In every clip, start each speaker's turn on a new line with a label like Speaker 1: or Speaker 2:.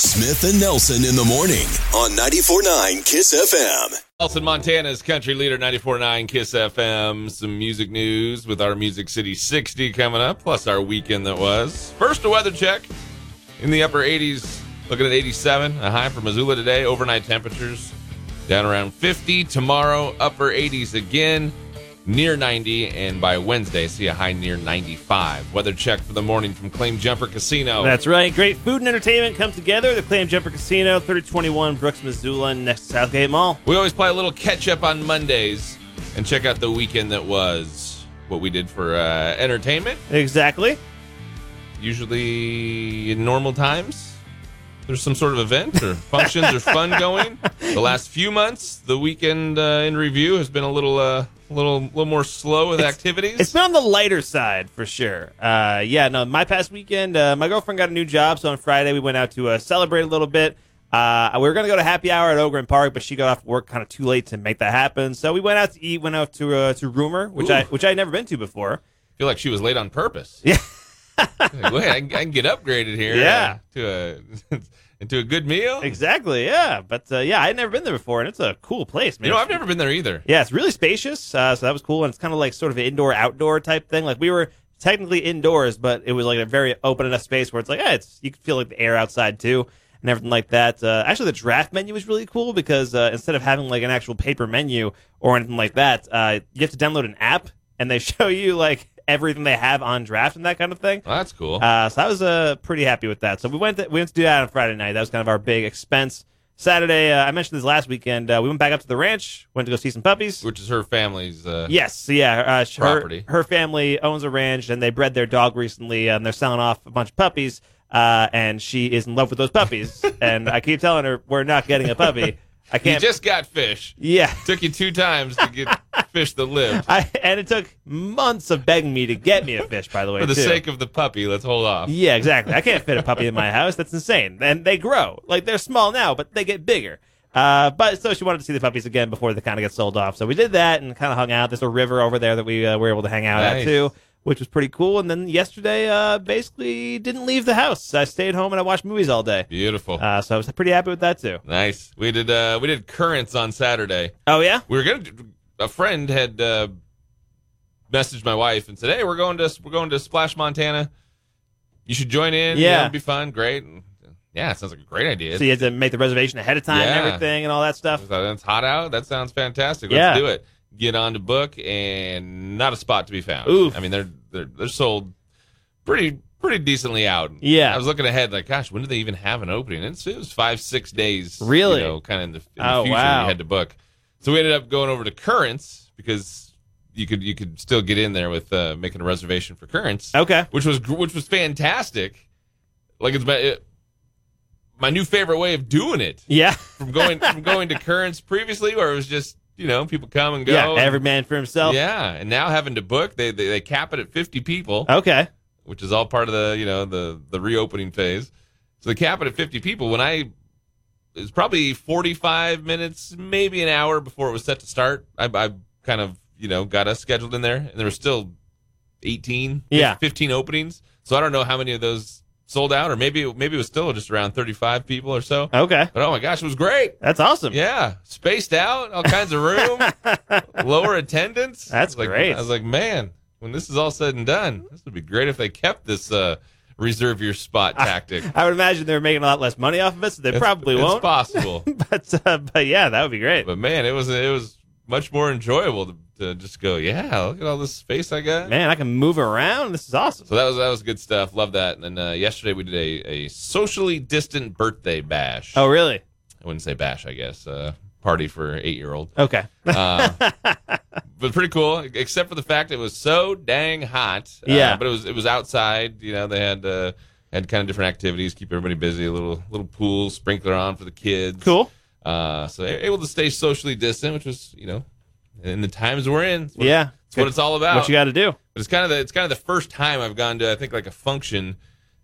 Speaker 1: Smith and Nelson in the morning on 94.9 Kiss FM.
Speaker 2: Nelson, Montana's country leader, 94.9 Kiss FM. Some music news with our Music City 60 coming up, plus our weekend that was. First, a weather check in the upper 80s, looking at 87, a high for Missoula today. Overnight temperatures down around 50. Tomorrow, upper 80s again near 90, and by Wednesday, see a high near 95. Weather check for the morning from Claim Jumper Casino.
Speaker 3: That's right. Great food and entertainment come together. The Claim Jumper Casino, 3021 Brooks, Missoula, next to Southgate Mall.
Speaker 2: We always play a little catch up on Mondays and check out the weekend that was. What we did for uh, entertainment,
Speaker 3: Exactly.
Speaker 2: usually in normal times. There's some sort of event or functions or fun going. The last few months, the weekend uh, in review has been a little, uh, a little, little more slow with activities.
Speaker 3: It's been on the lighter side for sure. Uh, yeah, no, my past weekend, uh, my girlfriend got a new job, so on Friday we went out to uh, celebrate a little bit. Uh, we were going to go to happy hour at Ogren Park, but she got off work kind of too late to make that happen. So we went out to eat, went out to uh, to Rumor, which I which I had never been to before.
Speaker 2: I feel like she was late on purpose.
Speaker 3: Yeah.
Speaker 2: Like, wait, I, can- I can get upgraded here.
Speaker 3: Yeah.
Speaker 2: uh, to a into a good meal.
Speaker 3: Exactly, yeah. But uh, yeah, I'd never been there before, and it's a cool place, man.
Speaker 2: You know, I've never been there either.
Speaker 3: Yeah, it's really spacious, uh, so that was cool, and it's kind of like sort of an indoor outdoor type thing. Like we were technically indoors, but it was like a very open enough space where it's like, yeah, it's you can feel like the air outside too, and everything like that. Uh, actually, the draft menu was really cool because uh, instead of having like an actual paper menu or anything like that, uh, you have to download an app, and they show you like everything they have on draft and that kind of thing.
Speaker 2: Well, that's cool.
Speaker 3: Uh, so I was uh, pretty happy with that. So we went to, we went to do that on Friday night. That was kind of our big expense. Saturday, uh, I mentioned this last weekend. Uh, we went back up to the ranch, went to go see some puppies.
Speaker 2: Which is her family's. Uh,
Speaker 3: Yes, yeah. Uh, her,
Speaker 2: Property.
Speaker 3: her family owns a ranch, and they bred their dog recently, and they're selling off a bunch of puppies. Uh, and she is in love with those puppies, and I keep telling her we're not getting a puppy. I
Speaker 2: You
Speaker 3: can't.
Speaker 2: just got fish.
Speaker 3: yeah.
Speaker 2: Took you two times to get fish that lived.
Speaker 3: I, and it took months of begging me to get me a fish. By the way,
Speaker 2: For the
Speaker 3: too.
Speaker 2: sake of the puppy, let's hold off.
Speaker 3: Yeah, exactly. I can't fit a puppy in my house. That's insane. And they grow. Like they're small now, but they get bigger. Uh, but so she wanted to see the puppies again before they kind of get sold off. So we did that and kind of hung out. There's a river over there that we uh, were able to hang out
Speaker 2: Nice.
Speaker 3: at too, which was pretty cool. And then yesterday, uh, basically didn't leave the house. I stayed home and I watched movies all day.
Speaker 2: Beautiful.
Speaker 3: Uh, so I was pretty happy with that too.
Speaker 2: nice. We did. Uh, we did currents on Saturday.
Speaker 3: Oh yeah,
Speaker 2: We were gonna. do- A friend had uh, messaged my wife and said, "Hey, we're going to we're going to Splash, Montana. You should join in. You know,
Speaker 3: Yeah.
Speaker 2: it'd be fun. Great. And, yeah, it sounds like a great idea.
Speaker 3: so you had to make the reservation ahead of time and everything and all that stuff.
Speaker 2: It's hot out. That sounds fantastic. Let's
Speaker 3: Yeah.
Speaker 2: do it. Get on to book and not a spot to be found.
Speaker 3: Oof.
Speaker 2: I mean, they're they're they're sold pretty pretty decently out.
Speaker 3: Yeah.
Speaker 2: I was looking ahead, like, gosh, when do they even have an opening? And it was five six days.
Speaker 3: Really?
Speaker 2: You know, kind of in the, in
Speaker 3: Oh,
Speaker 2: future
Speaker 3: wow.
Speaker 2: you had to book. So we ended up going over to Currents because you could you could still get in there with uh, making a reservation for Currents
Speaker 3: Okay.
Speaker 2: which was which was fantastic. Like it's my it, my new favorite way of doing it
Speaker 3: Yeah.
Speaker 2: from going from going to currents previously, where it was just you know people come and go.
Speaker 3: Yeah. Every man for himself.
Speaker 2: yeah, and now having to book, they, they they cap it at fifty people,
Speaker 3: Okay.
Speaker 2: which is all part of the you know the the reopening phase. So they cap it at fifty people. When I it was probably forty five minutes, maybe an hour before it was set to start. I, I kind of you know got us scheduled in there, and there were still 18,
Speaker 3: Yeah.
Speaker 2: 15 openings. So I don't know how many of those sold out, or maybe maybe it was still just around thirty five people or so.
Speaker 3: Okay.
Speaker 2: But oh my gosh, it was great.
Speaker 3: That's awesome.
Speaker 2: Yeah, spaced out, all kinds of room, lower attendance.
Speaker 3: That's
Speaker 2: I like,
Speaker 3: great.
Speaker 2: I was like, man, when this is all said and done, this would be great if they kept this uh, reserve your spot tactic.
Speaker 3: I would imagine they're making a lot less money off of it, so they
Speaker 2: It's-
Speaker 3: probably won't.
Speaker 2: possible,
Speaker 3: but uh, but yeah, that would be great.
Speaker 2: but man, it was it was much more enjoyable to, to just go. Yeah, look at all this space I got.
Speaker 3: Man, I can move around. This is awesome.
Speaker 2: So that was that was good stuff. Love that. And then uh, yesterday we did a, a socially distant birthday bash.
Speaker 3: Oh, really?
Speaker 2: I wouldn't say bash, I guess. Uh, party for eight year old.
Speaker 3: Okay.
Speaker 2: Uh, but pretty cool, except for the fact it was so dang hot. Uh,
Speaker 3: Yeah.
Speaker 2: but it was it was outside. You know, they had uh, had kind of different activities, keep everybody busy. A little little pool, sprinkler on for the kids.
Speaker 3: Cool.
Speaker 2: Uh, so able to stay socially distant, which was you know, in the times we're in. It's what,
Speaker 3: Yeah.
Speaker 2: it's what it's all about.
Speaker 3: What you got to do?
Speaker 2: But it's kind of the it's kind of the first time I've gone to I think like a function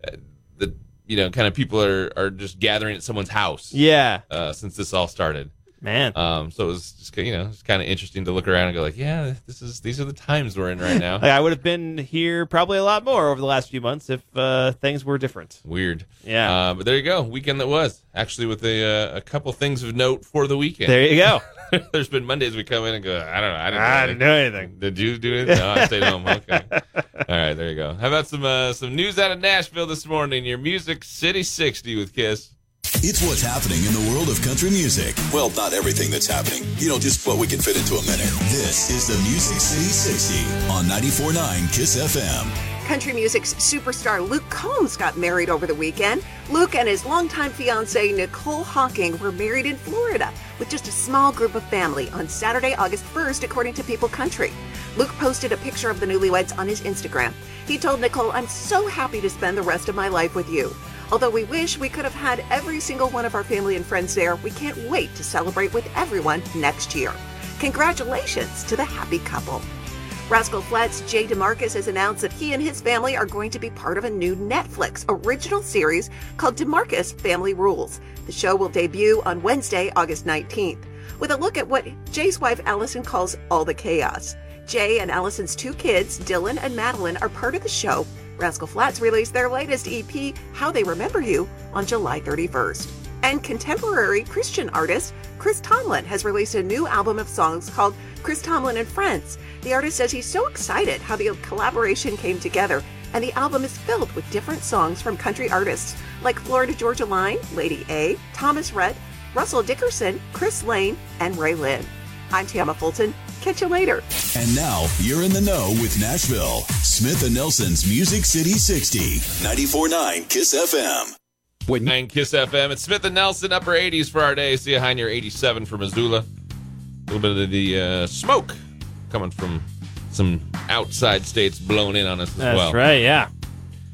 Speaker 2: uh, that you know kind of people are are just gathering at someone's house
Speaker 3: Yeah.
Speaker 2: uh, since this all started.
Speaker 3: Man.
Speaker 2: Um, so it was just you know it's kind of interesting to look around and go like, yeah, this is these are the times we're in right now.
Speaker 3: Like, I would have been here probably a lot more over the last few months if uh, things were different.
Speaker 2: Weird.
Speaker 3: Yeah.
Speaker 2: Uh, but there you go. Weekend that was actually with a uh, a couple things of note for the weekend.
Speaker 3: There you go.
Speaker 2: There's been Mondays we come in and go, I don't know, I didn't,
Speaker 3: I
Speaker 2: do
Speaker 3: didn't do anything.
Speaker 2: Did you do anything? No, I stayed home. Okay. All right, there you go. How about some uh, some news out of Nashville this morning? Your Music City 60 with Kiss.
Speaker 1: It's what's happening in the world of country music. Well, not everything that's happening. You know, just what we can fit into a minute. This is the Music City 60 on 94.9 KISS FM.
Speaker 4: Country music's superstar Luke Combs got married over the weekend. Luke and his longtime fiancee Nicole Hocking were married in Florida with just a small group of family on Saturday, August 1st, according to People Country. Luke posted a picture of the newlyweds on his Instagram. He told Nicole, I'm so happy to spend the rest of my life with you. Although we wish we could have had every single one of our family and friends there, we can't wait to celebrate with everyone next year. Congratulations to the happy couple. Rascal Flatts Jay DeMarcus has announced that he and his family are going to be part of a new Netflix original series called DeMarcus Family Rules. The show will debut on Wednesday, August 19th, with a look at what Jay's wife Allison calls all the chaos. Jay and Allison's two kids, Dylan and Madeline, are part of the show. Rascal Flatts released their latest EP, How They Remember You, on July 31st. And contemporary Christian artist Chris Tomlin has released a new album of songs called Chris Tomlin and Friends. The artist says he's so excited how the collaboration came together, and the album is filled with different songs from country artists like Florida Georgia Line, Lady A, Thomas Rhett, Russell Dickerson, Chris Lane, and RaeLynn. I'm Tama Fulton. Catch you later.
Speaker 1: And now you're in the know with Nashville. Smith and Nelson's Music City 60, 94.9 KISS FM.
Speaker 2: With 9 Kiss FM. It's Smith and Nelson, upper 80s for our day. See you high near 87 for Missoula. A little bit of the uh, smoke coming from some outside states blown in on us as
Speaker 3: That's
Speaker 2: well.
Speaker 3: That's right. Yeah.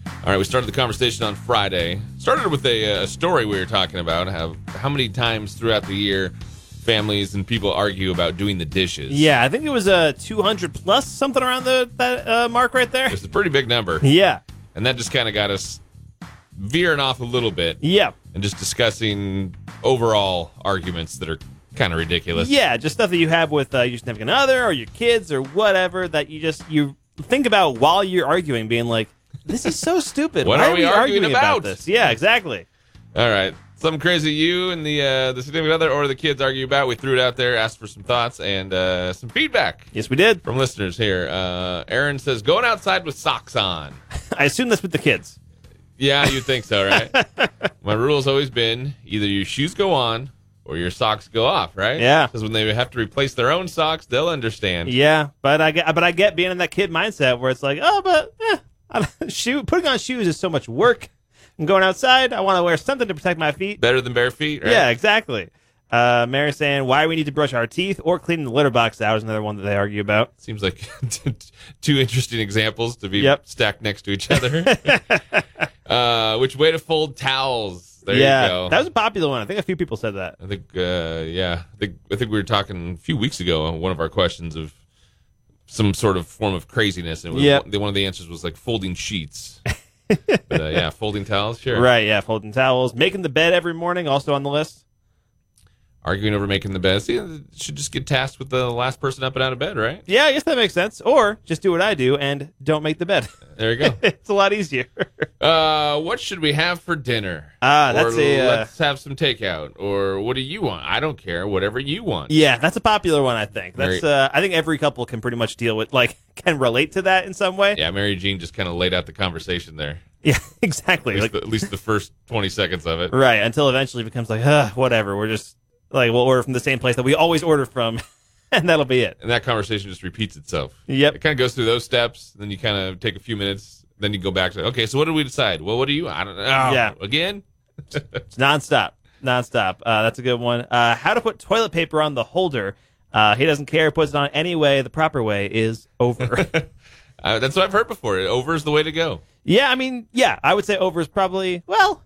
Speaker 2: All right, we started the conversation on Friday. Started with a, a story we were talking about how how many times throughout the year families and people argue about doing the dishes.
Speaker 3: Yeah. I think it was a uh, 200 plus something around the that uh, mark right there.
Speaker 2: It's a pretty big number.
Speaker 3: Yeah.
Speaker 2: And that just kind of got us veering off a little bit
Speaker 3: Yeah.
Speaker 2: and just discussing overall arguments that are kind of ridiculous.
Speaker 3: Yeah, just stuff that you have with uh, your significant other or your kids or whatever that you just you think about while you're arguing, being like, "This is so stupid.
Speaker 2: What
Speaker 3: Why
Speaker 2: are we arguing about?"
Speaker 3: this?" Yeah, exactly.
Speaker 2: All right. Something crazy you and the uh, the significant other or the kids argue about. We threw it out there, asked for some thoughts and uh, some feedback
Speaker 3: Yes, we did.
Speaker 2: from listeners here. Uh, Aaron says, going outside with socks on.
Speaker 3: I assume that's with the kids.
Speaker 2: Yeah, you'd think so, right? My rule's always been either your shoes go on or your socks go off, right?
Speaker 3: Yeah.
Speaker 2: Because when they have to replace their own socks, they'll understand.
Speaker 3: Yeah, but I get, but I get being in that kid mindset where it's like, oh, but eh, shoe putting on shoes is so much work. I'm going outside. I want to wear something to protect my feet.
Speaker 2: Better than bare feet, right?
Speaker 3: Yeah, exactly. Uh, Mary saying why we need to brush our teeth or cleaning the litter box out is another one that they argue about.
Speaker 2: Seems like two interesting examples to be
Speaker 3: Yep.
Speaker 2: stacked next to each other. uh, which way to fold towels? There
Speaker 3: yeah,
Speaker 2: you go.
Speaker 3: that was a popular one. I think a few people said that.
Speaker 2: I think, uh, yeah, I think I think we were talking a few weeks ago on one of our questions of some sort of form of craziness, and was-
Speaker 3: Yep.
Speaker 2: one of the answers was like folding sheets. but, uh, yeah, folding towels, sure.
Speaker 3: Right, yeah, folding towels, making the bed every morning, also on the list.
Speaker 2: Arguing over making the bed. See, should just get tasked with the last person up and out of bed, right?
Speaker 3: Yeah, I guess that makes sense. Or just do what I do and don't make the bed.
Speaker 2: There you go.
Speaker 3: it's a lot easier.
Speaker 2: uh, what should we have for dinner?
Speaker 3: Ah, that's
Speaker 2: or
Speaker 3: a, uh,
Speaker 2: let's have some takeout. Or what do you want? I don't care. Whatever you want.
Speaker 3: yeah, that's a popular one. I think that's.
Speaker 2: Very-
Speaker 3: Uh, I think every couple can pretty much deal with, like, can relate to that in some way.
Speaker 2: Yeah, Mary Jean just kind of laid out the conversation there.
Speaker 3: Yeah,
Speaker 2: At
Speaker 3: exactly.
Speaker 2: least,
Speaker 3: Like,
Speaker 2: the, at least the first twenty seconds of it.
Speaker 3: right until eventually it becomes like, whatever. We're just like we'll order from the same place that we always order from, and that'll be it.
Speaker 2: And that conversation just repeats itself.
Speaker 3: Yep.
Speaker 2: It kind of goes through those steps. Then you kind of take a few minutes. Then you go back to okay. So what did we decide? Well, what do you? I don't know.
Speaker 3: Yeah.
Speaker 2: Again.
Speaker 3: It's nonstop, nonstop. Uh, that's a good one. Uh, how to put toilet paper on the holder. Uh, he doesn't care. Puts it on any way. The proper way is over.
Speaker 2: Uh, that's what I've heard before. Over is the way to go.
Speaker 3: yeah, I mean, yeah, I would say over is probably well.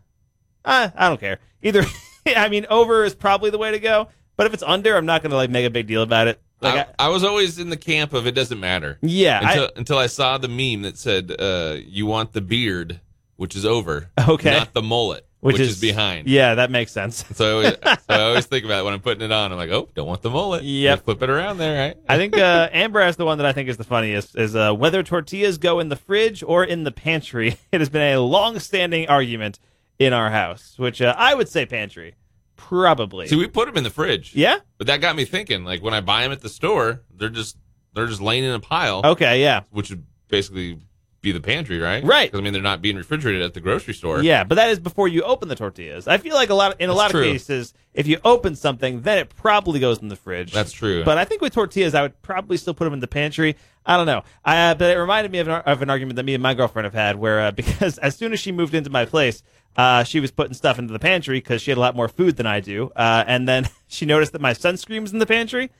Speaker 3: Uh, I don't care either. I mean, over is probably the way to go. But if it's under, I'm not going to like make a big deal about it. Like,
Speaker 2: I,
Speaker 3: I,
Speaker 2: was always in the camp of it doesn't matter.
Speaker 3: yeah, I-
Speaker 2: Until, until I saw the meme that said uh, you want the beard, which is over,
Speaker 3: Okay.
Speaker 2: not the mullet. which, is, behind.
Speaker 3: Yeah, that makes sense.
Speaker 2: So I, always, so I always think about it when I'm putting it on. I'm like, oh, don't want the mullet.
Speaker 3: Yeah,
Speaker 2: Flip it around there, right?
Speaker 3: I think uh, Amber has the one that I think is the funniest is uh, whether tortillas go in the fridge or in the pantry. It has been a long-standing argument in our house, which uh, I would say pantry, probably.
Speaker 2: See, we put them in the fridge.
Speaker 3: yeah.
Speaker 2: But that got me thinking. Like when I buy them at the store, they're just they're just laying in a pile,
Speaker 3: Okay. Yeah.
Speaker 2: which would basically be the pantry, right?
Speaker 3: Right.
Speaker 2: 'Cause, I mean, they're not being refrigerated at the grocery store.
Speaker 3: Yeah, but that is before you open the tortillas. I feel like a lot of, in a
Speaker 2: That's
Speaker 3: lot
Speaker 2: true.
Speaker 3: of cases, if you open something, then it probably goes in the fridge.
Speaker 2: That's true.
Speaker 3: But I think with tortillas, I would probably still put them in the pantry. I don't know. I, uh, but it reminded me of an, of an argument that me and my girlfriend have had, where uh, because as soon as she moved into my place, uh, she was putting stuff into the pantry because she had a lot more food than I do, uh, and then she noticed that my sunscreen was in the pantry,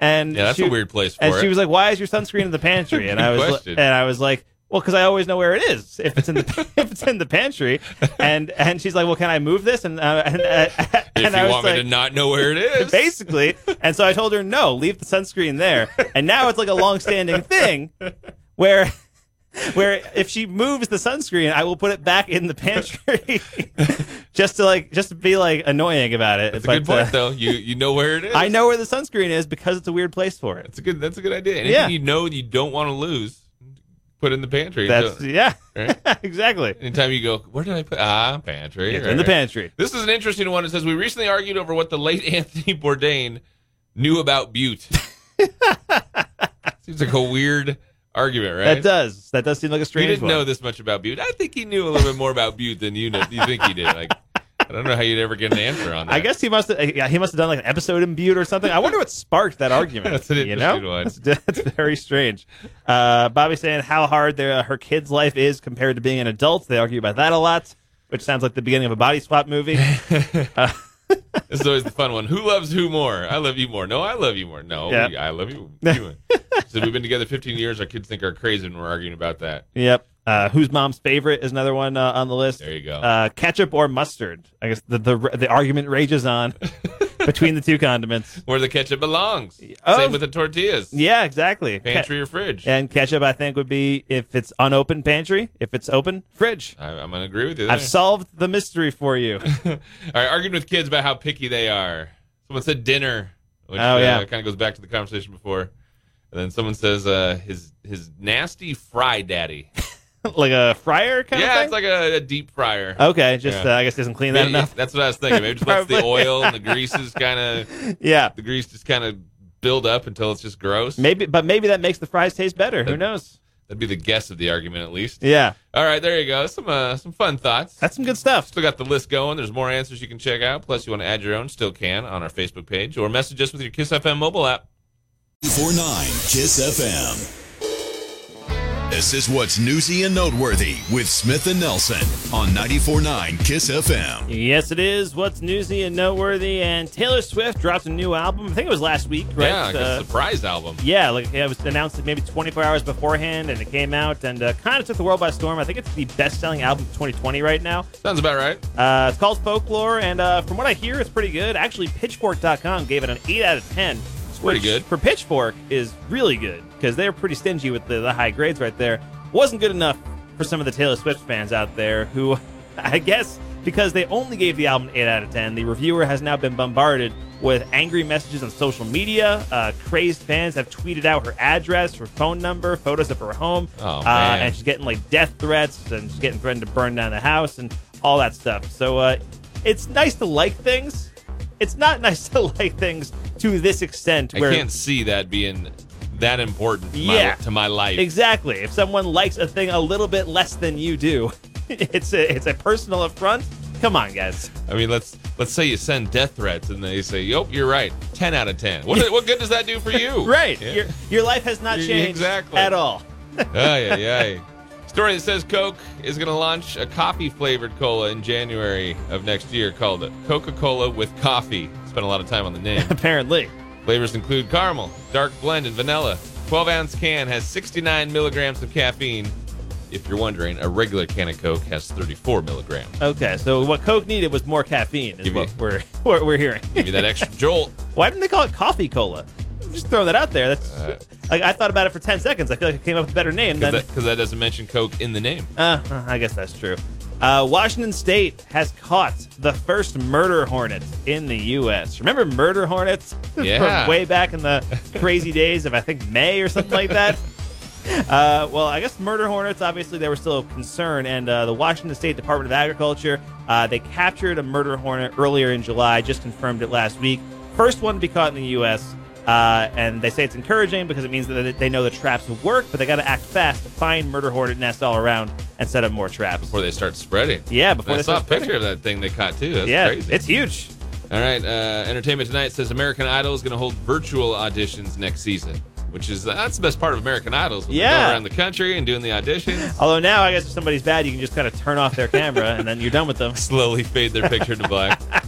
Speaker 3: and
Speaker 2: Yeah, that's
Speaker 3: she-
Speaker 2: a weird place for
Speaker 3: And
Speaker 2: it.
Speaker 3: she was like, "Why is your sunscreen in the pantry?" And I was,
Speaker 2: question.
Speaker 3: and I was like. Well, because I always know where it is if it's in the if it's in the pantry, and and she's like, "Well, can I move this?" And uh, and, uh,
Speaker 2: if
Speaker 3: and
Speaker 2: you
Speaker 3: I was
Speaker 2: want
Speaker 3: like,
Speaker 2: me to not know where it is,
Speaker 3: basically. And so I told her, no, leave the sunscreen there. And now it's like a long-standing thing where where if she moves the sunscreen, I will put it back in the pantry just to like just to be like annoying about it.
Speaker 2: That's a good point,
Speaker 3: uh,
Speaker 2: though. You you know where it is.
Speaker 3: I know where the sunscreen is because it's a weird place for it.
Speaker 2: That's a good. That's a good idea. Anything
Speaker 3: Yeah.
Speaker 2: you know you don't want to lose, put in the pantry.
Speaker 3: That's
Speaker 2: So-
Speaker 3: yeah,
Speaker 2: right?
Speaker 3: exactly.
Speaker 2: Anytime you go, where did I put? Ah, pantry.
Speaker 3: It's
Speaker 2: right,
Speaker 3: in the
Speaker 2: right.
Speaker 3: pantry.
Speaker 2: This is an interesting one. It says we recently argued over what the late Anthony Bourdain knew about Butte. Seems like a weird argument, right?
Speaker 3: That does that does seem like a strange.
Speaker 2: he didn't
Speaker 3: one.
Speaker 2: know this much about Butte. I think he knew a little bit more about Butte than you know. You think he did? Like, I don't know how you'd ever get an answer on that.
Speaker 3: I guess he must have. Yeah, he must have done like an episode in Butte or something. I wonder what sparked that argument.
Speaker 2: That's an
Speaker 3: you know,
Speaker 2: one.
Speaker 3: That's, that's very strange. Uh, Bobby saying how hard their, uh, her kid's life is compared to being an adult. They argue about that a lot, which sounds like the beginning of a body swap movie.
Speaker 2: Uh, this is always the fun one. Who loves who more? I love you more. No, I love you more. No,
Speaker 3: Yeah.
Speaker 2: we- I love you. you so we've been together 15 years. Our kids think are crazy and we're arguing about that.
Speaker 3: yep. Uh, who's mom's favorite is another one uh, on the list.
Speaker 2: There you go.
Speaker 3: Uh, ketchup or mustard? I guess the the, the argument rages on between the two condiments.
Speaker 2: Where the ketchup belongs.
Speaker 3: Oh.
Speaker 2: Same with the tortillas.
Speaker 3: Yeah, exactly. Ke-
Speaker 2: Pantry or fridge.
Speaker 3: and ketchup, I think, would be if it's unopened pantry. If it's open, fridge.
Speaker 2: I, I'm going to agree with you there.
Speaker 3: I've solved the mystery for you.
Speaker 2: All right, arguing with kids about how picky they are. Someone said dinner, which
Speaker 3: Oh, yeah.
Speaker 2: uh, kind of goes back to the conversation before. And then someone says uh, his his nasty fry daddy.
Speaker 3: like a fryer kind of
Speaker 2: yeah,
Speaker 3: thing.
Speaker 2: it's like a, a deep fryer.
Speaker 3: okay, just
Speaker 2: Yeah.
Speaker 3: uh, I guess he doesn't clean that
Speaker 2: Maybe-
Speaker 3: enough.
Speaker 2: That's what I was thinking. Maybe just lets the
Speaker 3: Probably.
Speaker 2: oil and the greases kind of
Speaker 3: Yeah,
Speaker 2: the grease just kind of build up until it's just gross.
Speaker 3: maybe, but maybe that makes the fries taste better. Who knows?
Speaker 2: That'd be the guess of the argument at least.
Speaker 3: Yeah,
Speaker 2: All right, there you go. Some uh, some fun thoughts.
Speaker 3: that's some good stuff.
Speaker 2: Still got the list going. There's more answers you can check out. Plus, you want to add your own, still can on our Facebook page or message us with your Kiss FM mobile app.
Speaker 1: 49 Kiss FM. This is what's newsy and noteworthy with Smith and Nelson on 94.9 Kiss FM.
Speaker 3: Yes, it is. What's newsy and noteworthy? And Taylor Swift dropped a new album. I think it was last week, right?
Speaker 2: Yeah, like
Speaker 3: Uh,
Speaker 2: a surprise album.
Speaker 3: Yeah, like it was announced maybe 24 hours beforehand, and it came out and uh, kind of took the world by storm. I think it's the best-selling album of 2020 right now.
Speaker 2: Sounds about right.
Speaker 3: Uh, it's called Folklore, and uh, from what I hear, it's pretty good. Actually, Pitchfork.com gave it an 8 out of 10.
Speaker 2: Pretty good.
Speaker 3: For Pitchfork is really good because they're pretty stingy with the, the high grades right there. Wasn't good enough for some of the Taylor Swift fans out there who, I guess, because they only gave the album 8 out of 10, the reviewer has now been bombarded with angry messages on social media. Uh, crazed fans have tweeted out her address, her phone number, photos of her home.
Speaker 2: Oh,
Speaker 3: uh, and she's getting like death threats and she's getting threatened to burn down the house and all that stuff. So uh, it's nice to like things. It's not nice to like things to this extent.
Speaker 2: I can't see that being that important to,
Speaker 3: Yeah.
Speaker 2: my, to my life.
Speaker 3: exactly, if someone likes a thing a little bit less than you do, it's a it's a personal affront. Come on, guys.
Speaker 2: I mean, let's let's say you send death threats and they say, "Yep, you're right, ten out of 10. What what good does that do for you?
Speaker 3: Right,
Speaker 2: Yeah.
Speaker 3: your your life has not changed
Speaker 2: exactly.
Speaker 3: at all.
Speaker 2: Ay, ay, ay. Story that says Coke is going to launch a coffee flavored cola in January of next year called Coca Cola with Coffee. Spent a lot of time on the name.
Speaker 3: Apparently,
Speaker 2: Flavors include caramel, dark blend, and vanilla. 12 ounce can has 69 milligrams of caffeine. If you're wondering, a regular can of Coke has 34 milligrams.
Speaker 3: okay. So what Coke needed was more caffeine, is
Speaker 2: Give
Speaker 3: what
Speaker 2: me-
Speaker 3: we're what we're hearing.
Speaker 2: Give you that extra jolt.
Speaker 3: Why didn't they call it coffee cola? Just throwing that out there. That's like I thought about it for ten seconds. I feel like I came up with a better name
Speaker 2: Because
Speaker 3: than.
Speaker 2: that, 'cause that doesn't mention Coke in the name.
Speaker 3: Uh, uh, I guess that's true. Uh, Washington State has caught the first murder hornet in the U.S. Remember murder hornets
Speaker 2: Yeah.
Speaker 3: from way back in the crazy days of I think May or something like that. Uh, well, I guess murder hornets. Obviously, they were still a concern, and uh, the Washington State Department of Agriculture uh, they captured a murder hornet earlier in July. Just confirmed it last week. First one to be caught in the U.S. Uh, and they say it's encouraging because it means that they know the traps work, but they got to act fast to find murder hornet nests all around and set up more traps.
Speaker 2: Before they start spreading.
Speaker 3: Yeah, before
Speaker 2: I
Speaker 3: they
Speaker 2: saw a
Speaker 3: start spreading.
Speaker 2: picture of that thing they caught too. That's
Speaker 3: yeah,
Speaker 2: crazy.
Speaker 3: it's huge.
Speaker 2: All right, uh, Entertainment Tonight says American Idol is going to hold virtual auditions next season, which is that's the best part of American Idols.
Speaker 3: Yeah.
Speaker 2: going around the country and doing the auditions.
Speaker 3: Although now, I guess if somebody's bad, you can just kind of turn off their camera and then you're done with them.
Speaker 2: Slowly fade their picture to black.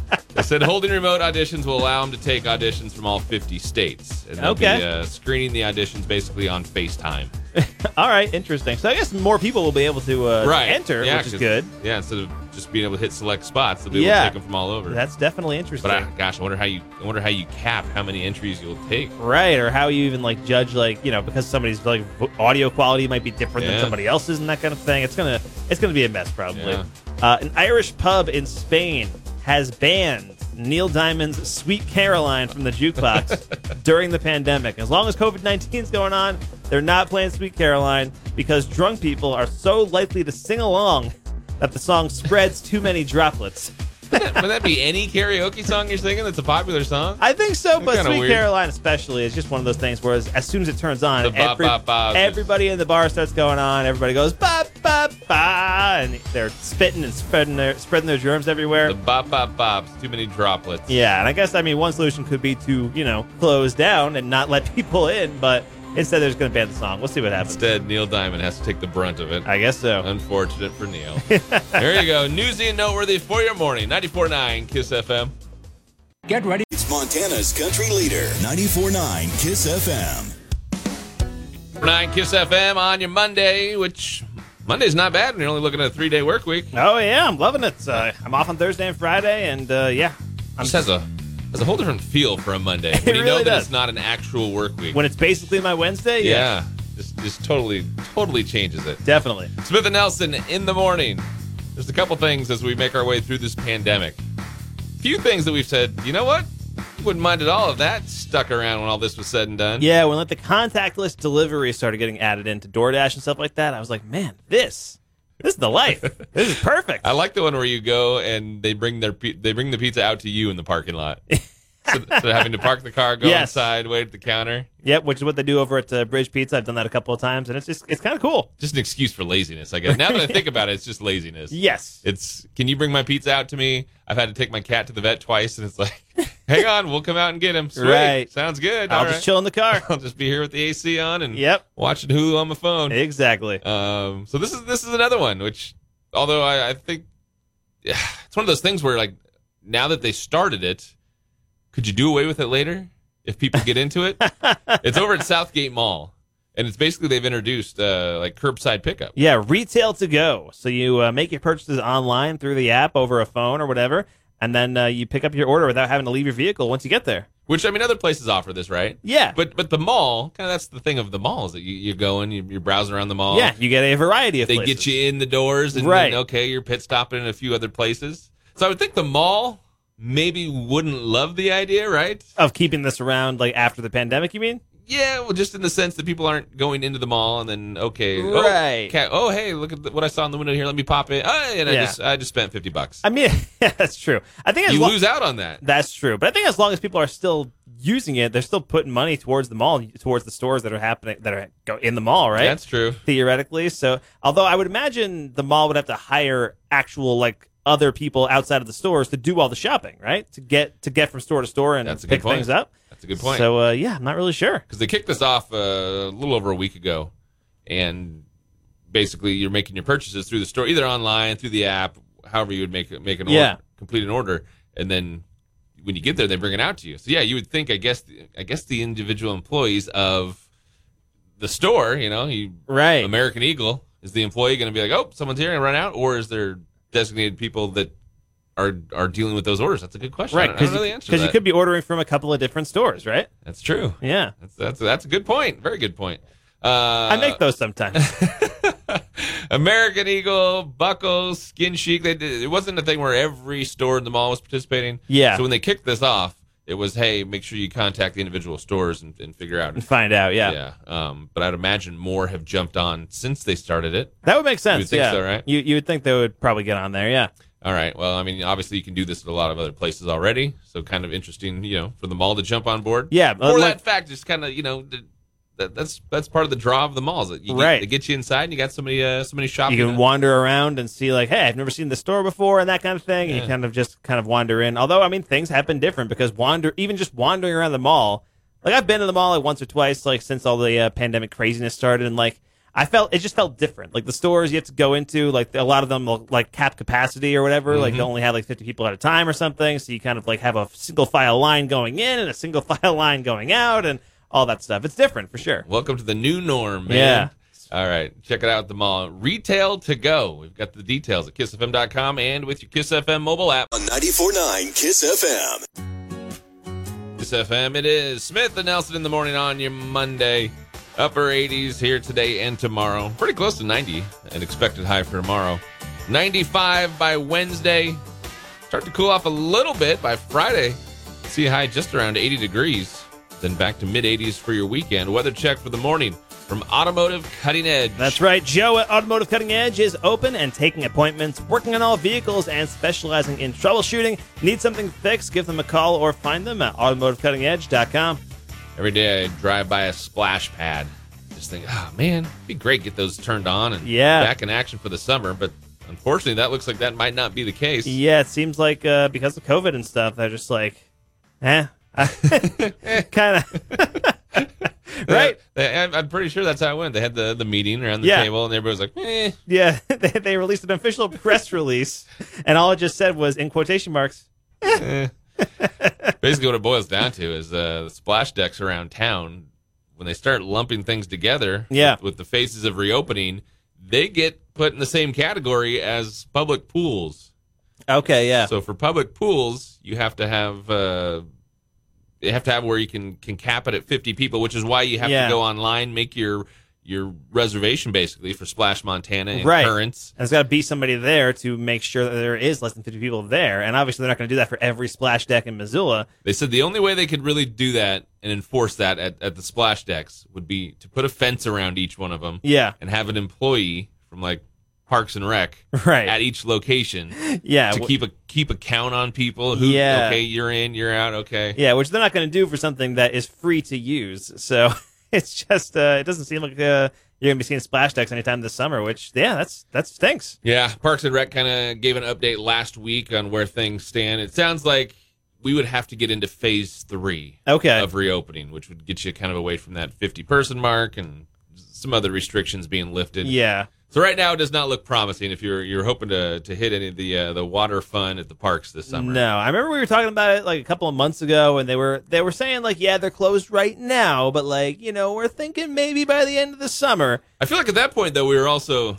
Speaker 2: Said holding remote auditions will allow them to take auditions from all 50 states. And they'll
Speaker 3: Okay.
Speaker 2: be uh, screening the auditions basically on FaceTime.
Speaker 3: All right, interesting. So I guess more people will be able to uh,
Speaker 2: right.
Speaker 3: enter,
Speaker 2: Yeah,
Speaker 3: which is
Speaker 2: 'cause-
Speaker 3: good.
Speaker 2: Yeah, instead of just being able to hit select spots, they'll be able
Speaker 3: Yeah.
Speaker 2: to take them from all over.
Speaker 3: That's definitely interesting.
Speaker 2: but I, gosh, I wonder how you I wonder how you cap how many entries you'll take.
Speaker 3: Right, or how you even like judge like you know because somebody's like audio quality might be different
Speaker 2: Yeah.
Speaker 3: than somebody else's and that kind of thing. It's gonna it's gonna be a mess probably.
Speaker 2: Yeah.
Speaker 3: Uh, an Irish pub in Spain has banned Neil Diamond's "Sweet Caroline" from the jukebox during the pandemic. As long as COVID 19 is going on, they're not playing "Sweet Caroline" because drunk people are so likely to sing along that the song spreads too many droplets.
Speaker 2: Would that be any karaoke song you're singing that's a popular song?
Speaker 3: I think so, but Sweet
Speaker 2: weird.
Speaker 3: Caroline especially is just one of those things where as, as soon as it turns on, every-
Speaker 2: ba- ba-
Speaker 3: everybody in the bar starts going on. Everybody goes ba ba ba, and they're spitting and spreading their spreading their germs everywhere.
Speaker 2: The bop bop bops, too many droplets.
Speaker 3: yeah, and I guess I mean one solution could be to you know close down and not let people in, but instead they're just going to ban the song. We'll see what happens.
Speaker 2: Instead, Neil Diamond has to take the brunt of it.
Speaker 3: I guess so.
Speaker 2: Unfortunate for Neil. there you go. Newsy and noteworthy for your morning. 94.9 Kiss FM.
Speaker 5: Get ready.
Speaker 1: It's Montana's country leader, 94.9 Kiss FM.
Speaker 2: 9 Kiss FM on your Monday, which Monday's not bad when you're only looking at a three day work week.
Speaker 3: Oh yeah, I'm loving it. Uh, I'm off on Thursday and Friday, and uh, yeah, I'm
Speaker 2: Just has a has a whole different feel for a Monday. When you know
Speaker 3: really
Speaker 2: that
Speaker 3: does.
Speaker 2: it's not an actual work week.
Speaker 3: when it's basically my Wednesday.
Speaker 2: yeah. Just, just totally, totally changes it.
Speaker 3: definitely.
Speaker 2: Smith and Nelson in the morning. There's a couple things as we make our way through this pandemic. Few things that we've said, you know what? Wouldn't mind at all if that stuck around when all this was said and done.
Speaker 3: Yeah, when like the contactless delivery started getting added into DoorDash and stuff like that, I was like, man, this, this is the life. this is perfect.
Speaker 2: I like the one where you go and they bring their they bring the pizza out to you in the parking lot. so, of having to park the car, go
Speaker 3: Yes.
Speaker 2: inside, wait at the counter.
Speaker 3: Yep, which is what they do over at uh, Bridge Pizza. I've done that a couple of times, and it's just it's kind of cool.
Speaker 2: Just an excuse for laziness, I guess. Now that I think about it, it's just laziness.
Speaker 3: Yes.
Speaker 2: It's can you bring my pizza out to me? I've had to take my cat to the vet twice, and it's like, hang on, we'll come out and get him. Sweet.
Speaker 3: Right.
Speaker 2: Sounds good.
Speaker 3: I'll
Speaker 2: All
Speaker 3: just
Speaker 2: right.
Speaker 3: chill in the car.
Speaker 2: I'll just be here with the AC on and
Speaker 3: Yep.
Speaker 2: watching Hulu on my phone.
Speaker 3: exactly.
Speaker 2: Um, so this is this is another one, which although I, I think yeah, it's one of those things where like now that they started it, could you do away with it later if people get into it? it's over at Southgate Mall, and it's basically they've introduced uh, like curbside pickup.
Speaker 3: Yeah, retail to go. So you uh, make your purchases online through the app over a phone or whatever, and then uh, you pick up your order without having to leave your vehicle once you get there.
Speaker 2: Which I mean, other places offer this, right?
Speaker 3: Yeah.
Speaker 2: But but the mall, kind of that's the thing of the mall is that you, you're going, you, you're browsing around the mall.
Speaker 3: yeah, you get a variety of
Speaker 2: they
Speaker 3: places.
Speaker 2: get you in the doors, and
Speaker 3: Right.
Speaker 2: then, okay, you're pit stopping in a few other places. So I would think the mall maybe wouldn't love the idea, right?
Speaker 3: of keeping this around like after the pandemic. You mean?
Speaker 2: Yeah, well, just in the sense that people aren't going into the mall and then okay, oh,
Speaker 3: Right.
Speaker 2: Oh, okay, oh hey, look at the, what I saw in the window here. Let me pop it. Oh, and I
Speaker 3: Yeah.
Speaker 2: just I just spent fifty bucks.
Speaker 3: I mean, yeah, that's true. I think as
Speaker 2: You
Speaker 3: lo-
Speaker 2: lose out on that.
Speaker 3: That's true, but I think as long as people are still using it, they're still putting money towards the mall, towards the stores that are happening that are go in the mall, right?
Speaker 2: That's true.
Speaker 3: theoretically. So, although I would imagine the mall would have to hire actual like other people outside of the stores to do all the shopping, right? To get to get from store to store and
Speaker 2: That's a good
Speaker 3: pick
Speaker 2: point.
Speaker 3: things up.
Speaker 2: That's a good point.
Speaker 3: So, uh, yeah, I'm not really sure.
Speaker 2: because they kicked this off uh, a little over a week ago, and basically you're making your purchases through the store, either online through the app, however you would make make an
Speaker 3: Yeah.
Speaker 2: order, complete an order, and then when you get there, they bring it out to you. So yeah, you would think, I guess, I guess the individual employees of the store, you know, you
Speaker 3: Right.
Speaker 2: American Eagle is the employee going to be like, oh, someone's here and run out, or is there designated people that are are dealing with those orders? That's a good question.
Speaker 3: Right,
Speaker 2: I don't, I don't
Speaker 3: because
Speaker 2: really
Speaker 3: you, you could be ordering from a couple of different stores, right?
Speaker 2: That's true.
Speaker 3: Yeah,
Speaker 2: That's that's that's a good point. Very good point. Uh,
Speaker 3: I make those sometimes.
Speaker 2: American Eagle, Buckle, Skin Chic. They did, it wasn't a thing where every store in the mall was participating.
Speaker 3: Yeah.
Speaker 2: So when they kicked this off, it was, hey, make sure you contact the individual stores and, and figure out.
Speaker 3: And find out. Yeah.
Speaker 2: Yeah. Um, but I'd imagine more have jumped on since they started it.
Speaker 3: That would make sense.
Speaker 2: You think
Speaker 3: yeah.
Speaker 2: so, right?
Speaker 3: You you would think they would probably get on there. Yeah.
Speaker 2: All right. Well, I mean, obviously you can do this at a lot of other places already. So kind of interesting, you know, for the mall to jump on board.
Speaker 3: Yeah,
Speaker 2: For
Speaker 3: uh,
Speaker 2: that
Speaker 3: like-
Speaker 2: fact, just kind of, you know, that, that's that's part of the draw of the malls. You get,
Speaker 3: Right.
Speaker 2: They get you inside and you got somebody uh, somebody shopping.
Speaker 3: You can wander around and see like, hey, I've never seen the store before and that kind of thing. And you kind of just kind of wander in. Although I mean, things have been different because wander even just wandering around the mall. Like I've been to the mall like once or twice, like since all the uh, pandemic craziness started, and like I felt it just felt different. Like the stores you have to go into, like a lot of them will, like cap capacity or whatever. Like they mm-hmm. only have like fifty people at a time or something. So you kind of like have a single file line going in and a single file line going out and all that stuff. It's different for sure.
Speaker 2: Welcome to the new norm, man.
Speaker 3: Yeah.
Speaker 2: All right. Check it out at the mall. Retail to go. We've got the details at kissfm.com and with your Kiss FM mobile app.
Speaker 1: On 94.9 Kiss FM.
Speaker 2: Kiss FM it is. Smith and Nelson in the morning on your Monday. Upper 80s here today and tomorrow. Pretty close to 90. An expected high for tomorrow. 95 by Wednesday. Start to cool off a little bit by Friday. See a high just around 80 degrees. Then back to mid 80s for your weekend. Weather check for the morning from Automotive Cutting Edge.
Speaker 3: That's right. Joe at Automotive Cutting Edge is open and taking appointments, working on all vehicles, and specializing in troubleshooting. Need something fixed? Give them a call or find them at automotivecuttingedge.com.
Speaker 2: Every day I drive by a splash pad. Just think, oh man, it'd be great to get those turned on and
Speaker 3: Yeah.
Speaker 2: back in action for the summer. But unfortunately, that looks like that might not be the case.
Speaker 3: Yeah, it seems like uh, because of COVID and stuff, they're just like, eh. kind of. right?
Speaker 2: I'm pretty sure that's how it went. They had the, the meeting around the
Speaker 3: Yeah.
Speaker 2: table, and everybody was like, eh.
Speaker 3: Yeah, they, they released an official press release, and all it just said was, in quotation marks,
Speaker 2: Basically, what it boils down to is uh, the splash decks around town, when they start lumping things together
Speaker 3: Yeah.
Speaker 2: with, with the faces of reopening, they get put in the same category as public pools.
Speaker 3: okay, yeah.
Speaker 2: So for public pools, you have to have uh, you have to have where you can can cap it at 50 people, which is why you have
Speaker 3: Yeah.
Speaker 2: to go online, make your your reservation basically for Splash Montana and
Speaker 3: Right.
Speaker 2: Currents.
Speaker 3: And there's got to be somebody there to make sure that there is less than 50 people there. And obviously, they're not going to do that for every splash deck in Missoula.
Speaker 2: They said the only way they could really do that and enforce that at, at the splash decks would be to put a fence around each one of them
Speaker 3: Yeah,
Speaker 2: and have an employee from like Parks and Rec
Speaker 3: right.
Speaker 2: at each location
Speaker 3: yeah,
Speaker 2: to keep a keep a count on people who
Speaker 3: Yeah.
Speaker 2: okay you're in you're out okay
Speaker 3: yeah, which they're not going to do for something that is free to use. So it's just, uh, it doesn't seem like uh, you're going to be seeing splash decks anytime this summer. Which, yeah, that's that stinks.
Speaker 2: Yeah, Parks and Rec kind of gave an update last week on where things stand. It sounds like we would have to get into phase three
Speaker 3: Okay,
Speaker 2: of reopening, which would get you kind of away from that 50 person mark and some other restrictions being lifted.
Speaker 3: yeah,
Speaker 2: So right now it does not look promising if you're you're hoping to to hit any of the uh, the water fun at the parks this summer.
Speaker 3: No, I remember we were talking about it like a couple of months ago, and they were they were saying like, yeah, they're closed right now, but like you know, we're thinking maybe by the end of the summer.
Speaker 2: I feel like at that point though we were also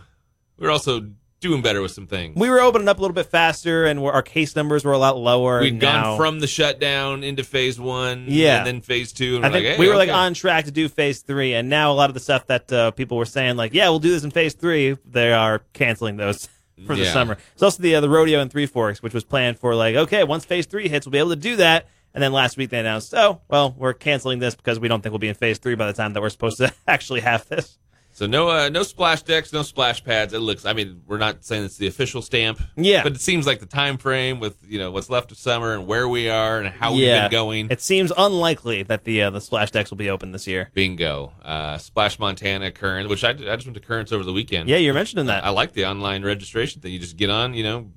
Speaker 2: we were also doing better with some things.
Speaker 3: We were opening up a little bit faster, and our case numbers were a lot lower.
Speaker 2: We'd
Speaker 3: and
Speaker 2: gone from the shutdown into phase one,
Speaker 3: Yeah.
Speaker 2: and then phase two. And
Speaker 3: I
Speaker 2: we're
Speaker 3: think
Speaker 2: like, hey,
Speaker 3: we were like
Speaker 2: okay.
Speaker 3: on track to do phase three, and now a lot of the stuff that uh, people were saying, like, yeah, we'll do this in phase three, they are canceling those for the
Speaker 2: Yeah.
Speaker 3: summer. It's also the uh, the rodeo in Three Forks, which was planned for like, okay, once phase three hits, we'll be able to do that. And then last week they announced, oh, well, we're canceling this because we don't think we'll be in phase three by the time that we're supposed to actually have this.
Speaker 2: So no, uh, no splash decks, no splash pads. It looks. I mean, we're not saying it's the official stamp.
Speaker 3: Yeah.
Speaker 2: But it seems like the time frame with you know what's left of summer and where we are and how we've been going.
Speaker 3: It seems unlikely that the uh, the splash decks will be open this year.
Speaker 2: Bingo. Uh, Splash Montana Current, which I, I just went to Currents over the weekend.
Speaker 3: Yeah, you're mentioning that.
Speaker 2: I like the online registration thing. You just get on, you know,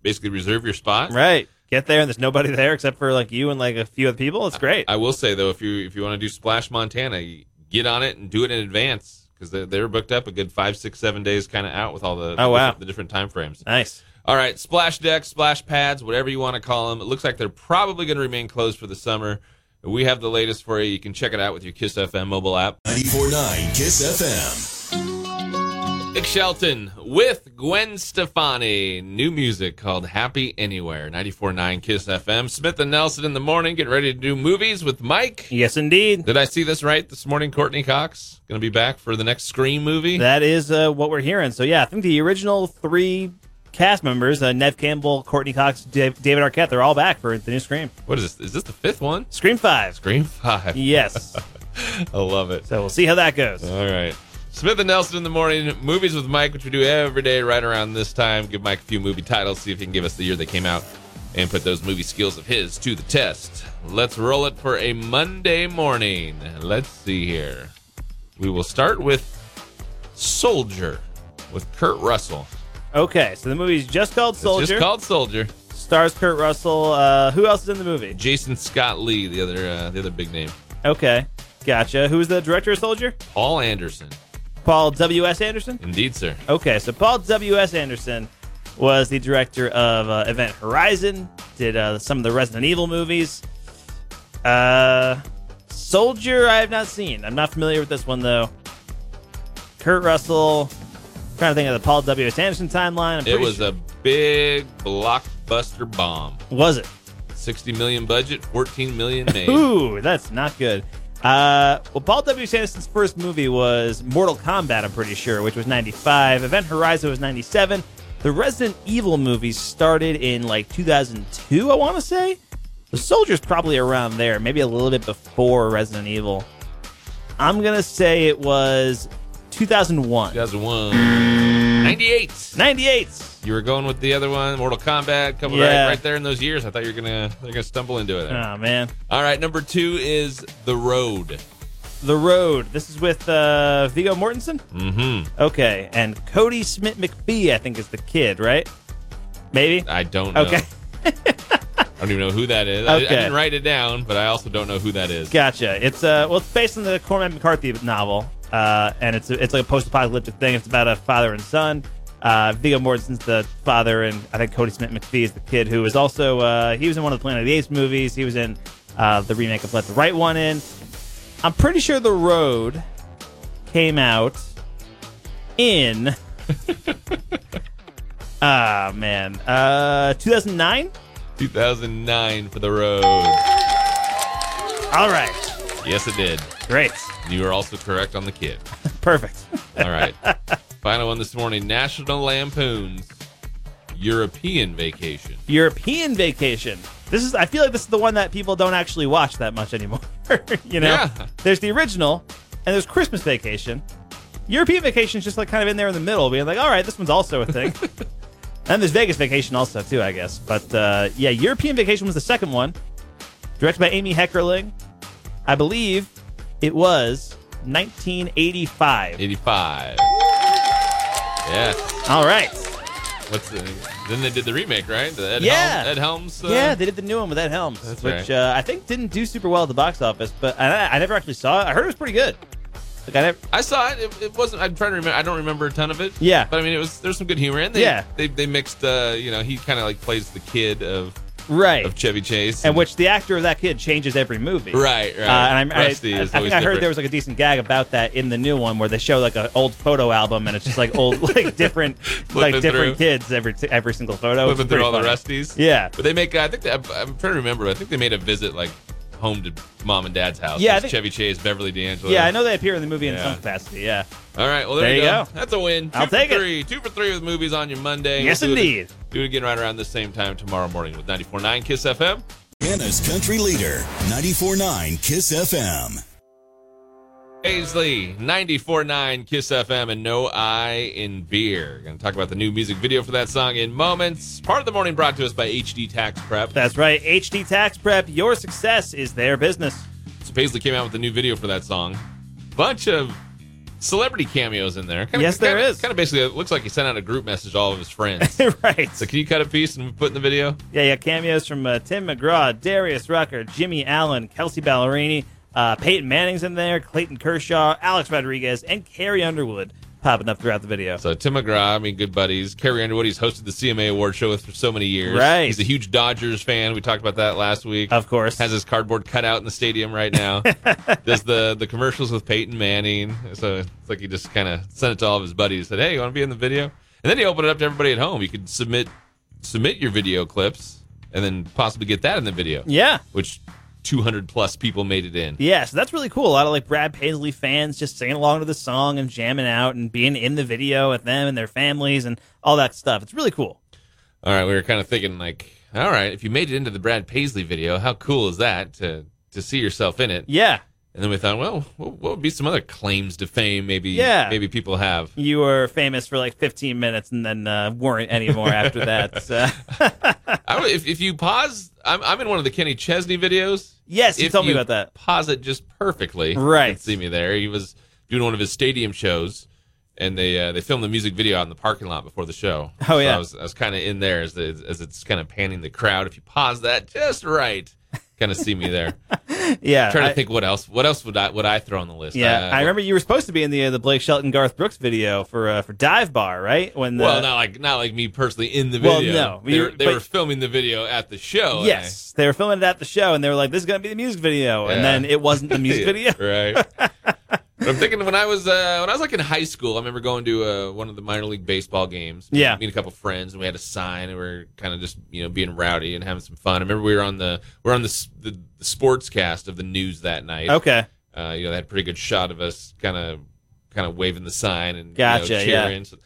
Speaker 2: basically reserve your spot.
Speaker 3: right. Get there and there's nobody there except for like you and like a few other people. It's great.
Speaker 2: I will say though, if you if you want to do Splash Montana, get on it and do it in advance because they're, they're booked up a good five, six, seven days kind of out with all the
Speaker 3: Oh, wow.
Speaker 2: the different time frames.
Speaker 3: nice.
Speaker 2: All right, splash decks, splash pads, whatever you want to call them. It looks like they're probably going to remain closed for the summer. We have the latest for you. You can check it out with your Kiss FM mobile app.
Speaker 1: 94.9 Kiss FM.
Speaker 2: Nick Shelton with Gwen Stefani. New music called Happy Anywhere. 94.9 Kiss FM. Smith and Nelson in the morning. Get ready to do movies with Mike.
Speaker 3: Yes, indeed.
Speaker 2: Did I see this right this morning? Courteney Cox going to be back for the next Scream movie.
Speaker 3: That is uh, what we're hearing. So yeah, I think the original three cast members, uh, Neve Campbell, Courteney Cox, Dave, David Arquette, they're all back for the new Scream.
Speaker 2: what is this? Is this the fifth one?
Speaker 3: Scream 5.
Speaker 2: Scream 5.
Speaker 3: Yes.
Speaker 2: I love it.
Speaker 3: so we'll see how that goes.
Speaker 2: All right. Smith and Nelson in the morning. Movies with Mike, which we do every day right around this time. Give Mike a few movie titles, see if he can give us the year they came out, and put those movie skills of his to the test. Let's roll it for a Monday morning. Let's see here. We will start with Soldier with Kurt Russell.
Speaker 3: Okay, so the movie's just called Soldier.
Speaker 2: It's just called Soldier.
Speaker 3: Stars Kurt Russell. Uh, who else is in the movie?
Speaker 2: Jason Scott Lee, the other uh, the other big name.
Speaker 3: Okay, gotcha. Who's the director of Soldier?
Speaker 2: Paul Anderson.
Speaker 3: Paul W.S. Anderson?
Speaker 2: Indeed, sir.
Speaker 3: Okay, so Paul W.S. Anderson was the director of uh, Event Horizon, did uh, some of the Resident Evil movies. Uh, Soldier, I have not seen. I'm not familiar with this one, though. Kurt Russell, trying to think of the Paul W.S. Anderson timeline. I'm
Speaker 2: It was
Speaker 3: sure-
Speaker 2: a big blockbuster bomb.
Speaker 3: Was it?
Speaker 2: 60 million budget, 14 million made.
Speaker 3: Ooh, that's not good. Uh, well, Paul W. Anderson's first movie was Mortal Kombat, I'm pretty sure, which was 95. Event Horizon was 97. The Resident Evil movies started in like 2002, I want to say. The Soldier's probably around there, maybe a little bit before Resident Evil. I'm going to say it was 2001.
Speaker 2: 2001. 98.
Speaker 3: 98.
Speaker 2: You were going with the other one, Mortal Kombat, coming
Speaker 3: Yeah.
Speaker 2: right, right there in those years. I thought you were gonna they're gonna stumble into it. there.
Speaker 3: Oh, man.
Speaker 2: All right, number two is The Road.
Speaker 3: The Road. This is with uh, Viggo Mortensen?
Speaker 2: Mm-hmm.
Speaker 3: Okay, and Kodi Smit-McPhee, I think, is the kid, right? Maybe.
Speaker 2: I don't know.
Speaker 3: Okay,
Speaker 2: I don't even know who that is. I, I
Speaker 3: Okay.
Speaker 2: didn't write it down, but I also don't know who that is.
Speaker 3: gotcha. It's uh, well, it's based on the Cormac McCarthy novel, uh, and it's it's like a post-apocalyptic thing. It's about a father and son. Uh, Viggo Mortensen's the father, and I think Kodi Smit-McPhee is the kid who is also uh, he was in one of the Planet of the Apes movies. He was in uh, the remake of Let the Right One In. I'm pretty sure The Road came out in. Ah man, uh, 2009.
Speaker 2: 2009 for The Road.
Speaker 3: All right,
Speaker 2: Yes, it did.
Speaker 3: great,
Speaker 2: You are also correct on the kid.
Speaker 3: perfect.
Speaker 2: All right. Final one this morning National Lampoon's European Vacation.
Speaker 3: European Vacation. This is. I feel like this is the one that people don't actually watch that much anymore. you know,
Speaker 2: Yeah.
Speaker 3: there's the original, and there's Christmas Vacation. European Vacation is just like kind of in there in the middle, being like, all right, this one's also a thing. and there's Vegas Vacation also too, I guess. But uh, yeah, European Vacation was the second one, directed by Amy Heckerling. I believe it was 1985.
Speaker 2: 85. Yes.
Speaker 3: All right.
Speaker 2: What's the, then they did the remake, right? The Ed
Speaker 3: Yeah.
Speaker 2: Helms, Ed Helms. Uh,
Speaker 3: Yeah, they did the new one with Ed Helms,
Speaker 2: That's
Speaker 3: which uh, I think didn't do super well at the box office. But I, I never actually saw it. I heard it was pretty good. Like I never,
Speaker 2: I saw it. it. It wasn't. I'm trying to remember. I don't remember a ton of it.
Speaker 3: Yeah.
Speaker 2: But I mean, it was. There's some good humor in. They,
Speaker 3: Yeah.
Speaker 2: They they mixed. Uh, you know, he kind of like plays the kid of
Speaker 3: right?
Speaker 2: of Chevy Chase.
Speaker 3: and which the actor of that kid changes every movie.
Speaker 2: Right. Right.
Speaker 3: Uh, and I'm, I,
Speaker 2: Rusty
Speaker 3: I, I think I heard
Speaker 2: different.
Speaker 3: there was like a decent gag about that in the new one where they show like an old photo album and it's just like old like different like different
Speaker 2: through.
Speaker 3: kids every every single photo.
Speaker 2: flipping through all the. Rusties.
Speaker 3: Yeah.
Speaker 2: But they make. I think. They, I'm, trying to remember. I think they made a visit like home to mom and dad's house.
Speaker 3: Yeah, think-
Speaker 2: Chevy Chase, Beverly D'Angelo.
Speaker 3: Yeah, I know they appear in the movie in
Speaker 2: Yeah.
Speaker 3: some capacity. Yeah.
Speaker 2: All right. Well, there,
Speaker 3: There
Speaker 2: you go.
Speaker 3: go.
Speaker 2: That's a win. Two
Speaker 3: I'll
Speaker 2: for
Speaker 3: take it.
Speaker 2: Two for three with movies on your Monday.
Speaker 3: Yes,
Speaker 2: We'll
Speaker 3: indeed.
Speaker 2: Do it again right around the same time tomorrow morning with 94.9 Kiss FM.
Speaker 1: Hannah's country leader, 94.9 Kiss FM.
Speaker 2: Paisley, 94.9 Kiss FM, and No I in Beer. Going to talk about the new music video for that song in moments. Part of the morning brought to us by HD Tax Prep.
Speaker 3: That's right. HD Tax Prep. Your success is their business.
Speaker 2: So Paisley came out with a new video for that song. Bunch of celebrity cameos in there. Kinda,
Speaker 3: Yes, there
Speaker 2: kinda,
Speaker 3: is.
Speaker 2: Kind of basically, it looks like he sent out a group message to all of his friends.
Speaker 3: right.
Speaker 2: so can you cut a piece and put in the video?
Speaker 3: Yeah, yeah, cameos from uh, Tim McGraw, Darius Rucker, Jimmy Allen, Kelsea Ballerini, uh, Peyton Manning's in there, Clayton Kershaw, Alex Rodriguez, and Carrie Underwood. Popping up throughout the video.
Speaker 2: So Tim McGraw, I mean, good buddies. Carrie Underwood, he's hosted the CMA Award Show with for so many years.
Speaker 3: Right.
Speaker 2: He's a huge Dodgers fan. We talked about that last week.
Speaker 3: Of course.
Speaker 2: Has his cardboard cut out in the stadium right now. Does the the commercials with Peyton Manning. So it's like he just kind of sent it to all of his buddies. Said, "Hey, you want to be in the video?" And then he opened it up to everybody at home. You could submit submit your video clips and then possibly get that in the video.
Speaker 3: Yeah.
Speaker 2: Which 200 plus people made it in.
Speaker 3: Yeah, so that's really cool. A lot of like Brad Paisley fans just singing along to the song and jamming out and being in the video with them and their families and all that stuff. It's really cool.
Speaker 2: All right, we were kind of thinking like, all right, if you made it into the Brad Paisley video, how cool is that to to see yourself in it?
Speaker 3: Yeah.
Speaker 2: And then we thought, well, what would be some other claims to fame? Maybe,
Speaker 3: Yeah.
Speaker 2: maybe people have.
Speaker 3: You were famous for like 15 minutes and then uh, weren't anymore after that. So.
Speaker 2: I, would- if if you pause, I'm I'm in one of the Kenny Chesney videos.
Speaker 3: yes, you
Speaker 2: if
Speaker 3: told me about that.
Speaker 2: Pause it just perfectly.
Speaker 3: Right.
Speaker 2: You can see me there. He was doing one of his stadium shows, and they uh, they filmed the music video out in the parking lot before the show.
Speaker 3: Oh,
Speaker 2: So
Speaker 3: yeah.
Speaker 2: I was I was kind of in there as the, as it's kind of panning the crowd. If you pause that just right, kind of see me there.
Speaker 3: Yeah.
Speaker 2: trying to
Speaker 3: I-
Speaker 2: think what else what else would I would I throw on the list?
Speaker 3: Yeah,
Speaker 2: Uh,
Speaker 3: I remember you were supposed to be in the uh, the Blake Shelton Garth Brooks video for uh, for Dive Bar, right? When the,
Speaker 2: Well, not like not like me personally in the video.
Speaker 3: Well, no.
Speaker 2: they, were, they
Speaker 3: but-
Speaker 2: were filming the video at the show.
Speaker 3: yes, they were filming it at the show, and they were like, "This is gonna be the music video," and
Speaker 2: Yeah.
Speaker 3: then it wasn't the music video.
Speaker 2: right? But I'm thinking when I was uh, when I was like in high school, I remember going to uh, one of the minor league baseball games.
Speaker 3: Yeah.
Speaker 2: meet a couple friends, and we had a sign, and we are kind of just you know being rowdy and having some fun. I remember we were on the we are on the, the the sports cast of the news that night.
Speaker 3: Okay,
Speaker 2: uh, you know, they had a pretty good shot of us kind of kind of waving the sign and you know,
Speaker 3: Gotcha, yeah.
Speaker 2: So,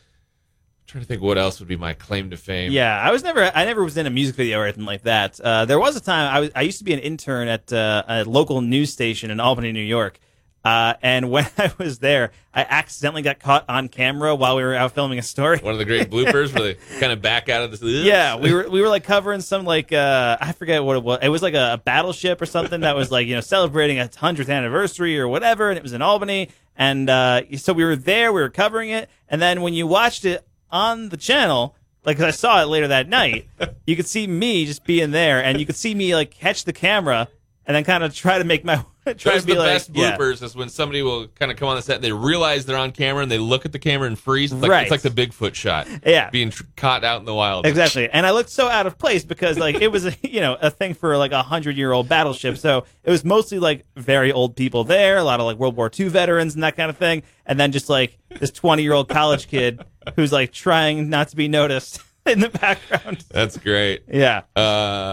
Speaker 2: trying to think what else would be my claim to fame.
Speaker 3: yeah, I was never I never was in a music video or anything like that. Uh, there was a time I was I used to be an intern at uh, a local news station in Albany, New York. Uh, and when I was there, I accidentally got caught on camera while we were out filming a story.
Speaker 2: One of the great bloopers where they kind of back out of this.
Speaker 3: Yeah, we were we were like covering some like uh I forget what it was. It was like a, a battleship or something that was like you know celebrating a hundredth anniversary or whatever, and it was in Albany. And uh, so we were there, we were covering it, and then when you watched it on the channel, like 'cause I saw it later that night, you could see me just being there, and you could see me like catch the camera and then kind of try to make my try
Speaker 2: Those
Speaker 3: to be
Speaker 2: the
Speaker 3: like
Speaker 2: best
Speaker 3: yeah.
Speaker 2: bloopers is when somebody will kind of come on the set and they realize they're on camera and they look at the camera and freeze. It's like,
Speaker 3: Right.
Speaker 2: it's like the Bigfoot shot.
Speaker 3: Yeah.
Speaker 2: Being tr- caught out in the wild.
Speaker 3: Exactly, and I looked so out of place because like it was a you know a thing for like a hundred year old battleship, so it was mostly like very old people there, a lot of like World War II veterans and that kind of thing, and then just like this twenty year old college kid who's like trying not to be noticed in the background.
Speaker 2: That's great.
Speaker 3: Yeah,
Speaker 2: Uh,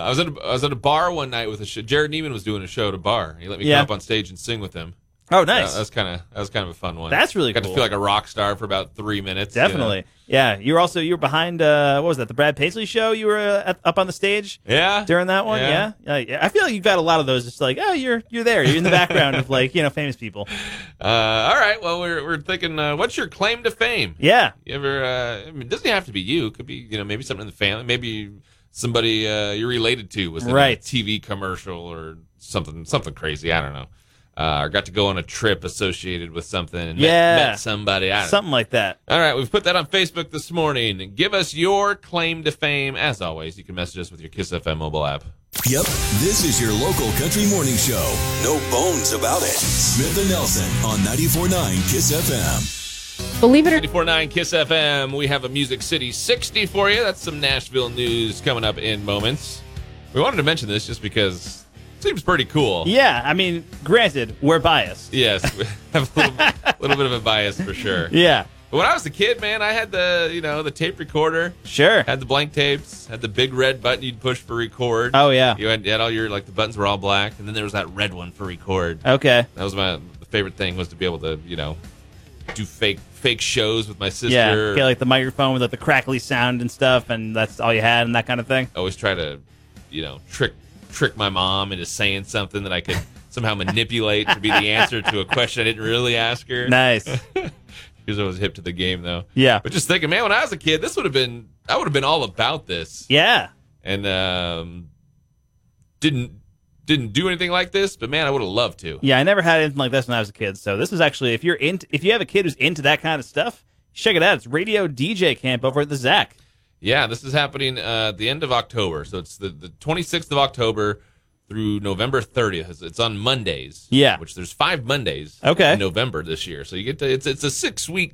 Speaker 2: I was at a, I was at a bar one night with a show. Jared Neiman was doing a show at a bar. He let me
Speaker 3: Yeah.
Speaker 2: come up on stage and sing with him.
Speaker 3: Oh,
Speaker 2: Uh,
Speaker 3: nice.
Speaker 2: that was kind of that was kind of a fun one.
Speaker 3: That's really cool.
Speaker 2: got
Speaker 3: cool.
Speaker 2: to feel like a rock star for about three minutes. you know?
Speaker 3: Definitely. Yeah, you were also you were behind uh what was that? The Brad Paisley show. You were uh, at, up on the stage
Speaker 2: Yeah.
Speaker 3: during that one.
Speaker 2: Yeah.
Speaker 3: Yeah. yeah, yeah. I feel like you've got a lot of those. Just like oh, you're you're there. You're in the background of like you know famous people.
Speaker 2: Uh, all right. Well, we're we're thinking. Uh, what's your claim to fame?
Speaker 3: Yeah.
Speaker 2: You ever? Uh, I mean, it doesn't have to be you. It could be you know maybe something in the family. Maybe somebody uh, you're related to was in
Speaker 3: Right.
Speaker 2: a TV commercial or something something crazy. I don't know. Uh, or got to go on a trip associated with something and
Speaker 3: Yeah.
Speaker 2: met, somebody. I don't
Speaker 3: Something like that.
Speaker 2: All right, we've put that on Facebook this morning. Give us your claim to fame. As always, you can message us with your Kiss FM mobile app.
Speaker 1: Yep, this is your local country morning show. No bones about it. Smith and Nelson on 94.9 Kiss FM.
Speaker 5: Believe it or
Speaker 2: 849 Kiss FM. We have a Music City 60 for you. That's some Nashville news coming up in moments. We wanted to mention this just because it seems pretty cool.
Speaker 3: Yeah, I mean, granted, we're biased.
Speaker 2: Yes, we have a little, little bit of a bias for sure.
Speaker 3: Yeah,
Speaker 2: But when I was a kid, man, I had the you know the tape recorder,
Speaker 3: sure.
Speaker 2: had the blank tapes, had the big red button you'd push for record.
Speaker 3: Oh yeah.
Speaker 2: You had, you had all your like the buttons were all black, and then there was that red one for record.
Speaker 3: Okay.
Speaker 2: That was my favorite thing was to be able to you know do fake fake shows with my sister.
Speaker 3: Yeah, like the microphone with like the crackly sound and stuff, and that's all you had and that kind of thing.
Speaker 2: always try to you know trick trick my mom into saying something that I could somehow manipulate to be the answer to a question I didn't really ask her.
Speaker 3: Nice.
Speaker 2: Because I was hip to the game though.
Speaker 3: Yeah.
Speaker 2: But just thinking, man, when I was a kid, this would have been I would have been all about this.
Speaker 3: Yeah.
Speaker 2: And um didn't didn't do anything like this, but man, I would have loved to.
Speaker 3: Yeah, I never had anything like this when I was a kid. So this is actually if you're into if you have a kid who's into that kind of stuff, check it out. It's Radio DJ Camp over at the ZACC.
Speaker 2: Yeah, this is happening uh, at the end of October. So it's the, the 26th of October through November 30th. It's- on Mondays.
Speaker 3: Yeah.
Speaker 2: Which there's five Mondays
Speaker 3: Okay.
Speaker 2: in November this year. So you get to, it's, it's a six week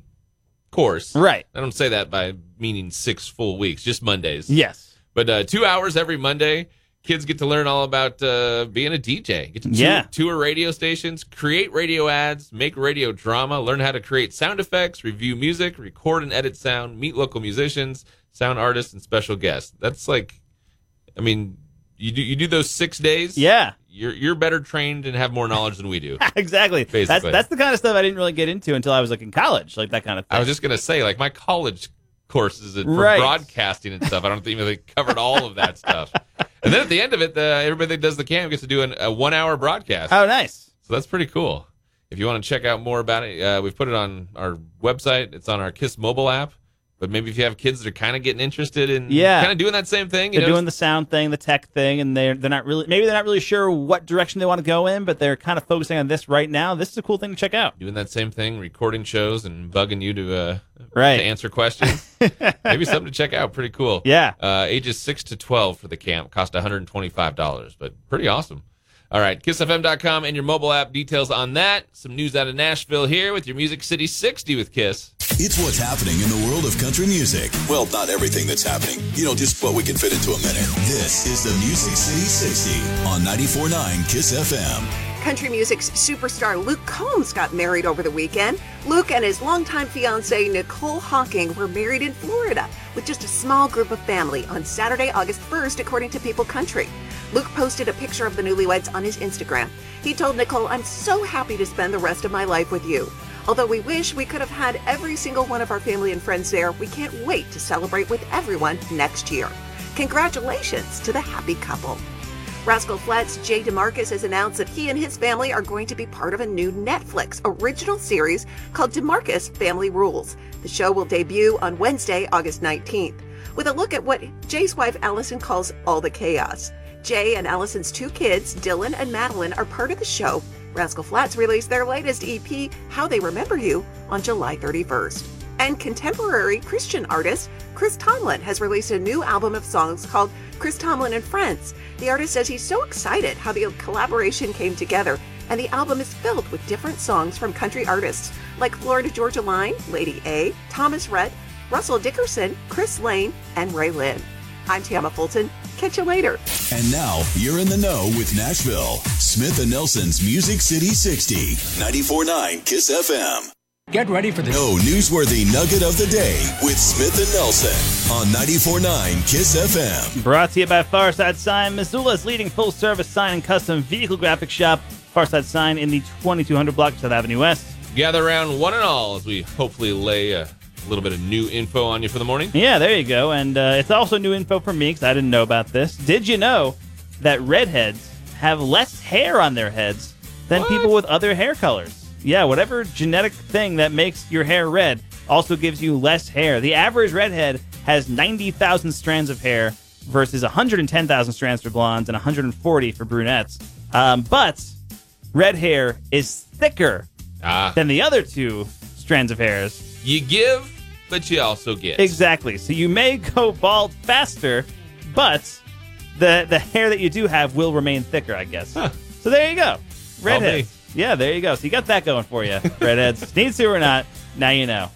Speaker 2: course.
Speaker 5: Right.
Speaker 2: I don't say that by meaning six full weeks, just Mondays.
Speaker 5: Yes.
Speaker 2: But uh, two hours every Monday, kids get to learn all about uh, being a DJ. Get to tour,
Speaker 5: Yeah.
Speaker 2: tour radio stations, create radio ads, make radio drama, learn how to create sound effects, review music, record and edit sound, meet local musicians, sound artists, and special guests. That's like, I mean, you do you do those six days.
Speaker 5: Yeah.
Speaker 2: You're you're better trained and have more knowledge than we do.
Speaker 5: exactly. That's
Speaker 2: Basically.
Speaker 5: that's that's the kind of stuff I didn't really get into until I was like in college, like that kind of thing.
Speaker 2: I was just gonna say, like my college courses for
Speaker 5: Right.
Speaker 2: broadcasting and stuff. I don't think they covered all of that stuff. And then at the end of it, the, everybody that does the camp gets to do an, a one-hour broadcast.
Speaker 5: oh, nice.
Speaker 2: So that's pretty cool. If you want to check out more about it, uh, we've put it on our website. It's on our Kiss mobile app. But maybe if you have kids that are kind of getting interested in
Speaker 5: Yeah.
Speaker 2: kind of doing that same thing, you
Speaker 5: They're
Speaker 2: know,
Speaker 5: doing the sound thing, the tech thing, and they're they're not really maybe they're not really sure what direction they want to go in, but they're kind of focusing on this right now. This is a cool thing to check out.
Speaker 2: doing that same thing, recording shows and bugging you to uh,
Speaker 5: Right.
Speaker 2: to answer questions. maybe something to check out. Pretty cool.
Speaker 5: Yeah.
Speaker 2: Uh, ages six to twelve for the camp cost one hundred and twenty five dollars, but pretty awesome. All right, kissfm.com and your mobile app details on that. Some news out of Nashville here with your Music City 60 with Kiss.
Speaker 1: It's what's happening in the world of country music. Well, not everything that's happening. You know, just what we can fit into a minute. This is the Music City 60 on 94.9 KISS FM.
Speaker 4: Country music's superstar Luke Combs got married over the weekend. Luke and his longtime fiancee Nicole Hocking were married in Florida with just a small group of family on Saturday, August 1st, according to People Country. Luke posted a picture of the newlyweds on his Instagram. He told Nicole, I'm so happy to spend the rest of my life with you. Although we wish we could have had every single one of our family and friends there, we can't wait to celebrate with everyone next year. Congratulations to the happy couple. Rascal Flatts Jay DeMarcus has announced that he and his family are going to be part of a new Netflix original series called DeMarcus Family Rules. The show will debut on Wednesday, August 19th, with a look at what Jay's wife Allison calls all the chaos. Jay and Allison's two kids, Dylan and Madeline, are part of the show. Rascal Flatts released their latest EP, How They Remember You, on July 31st. And contemporary Christian artist Chris Tomlin has released a new album of songs called Chris Tomlin and Friends. The artist says he's so excited how the collaboration came together, and the album is filled with different songs from country artists like Florida Georgia Line, Lady A, Thomas Rhett, Russell Dickerson, Chris Lane, and RaeLynn. I'm Tama Fulton. Catch you later.
Speaker 1: And now you're in the know with Nashville. Smith and Nelson's Music City 60, 94.9 KISS FM.
Speaker 6: Get ready for the
Speaker 1: No newsworthy nugget of the day with Smith and Nelson on 94.9 KISS FM.
Speaker 3: Brought to you by Farside Sign, Missoula's leading full service sign and custom vehicle graphic shop. Farside Sign in the 2200 block of South Avenue West.
Speaker 2: Gather around one and all as we hopefully lay a little bit of new info on you for the morning.
Speaker 3: Yeah, there you go. And uh, it's also new info for me because I didn't know about this. Did you know that redheads have less hair on their heads than
Speaker 2: What?
Speaker 3: people with other hair colors? Yeah, whatever genetic thing that makes your hair red also gives you less hair. The average redhead has 90,000 strands of hair versus 110,000 strands for blondes and 140 for brunettes. Um, but red hair is thicker
Speaker 2: Ah,
Speaker 3: than the other two strands of hairs.
Speaker 2: you give, but you also get.
Speaker 3: Exactly. So you may go bald faster, but the the hair that you do have will remain thicker, I guess.
Speaker 2: Huh.
Speaker 3: So there you go. Redheads. Yeah, there you go. So you got that going for you. Redheads. Need to or not, now you know.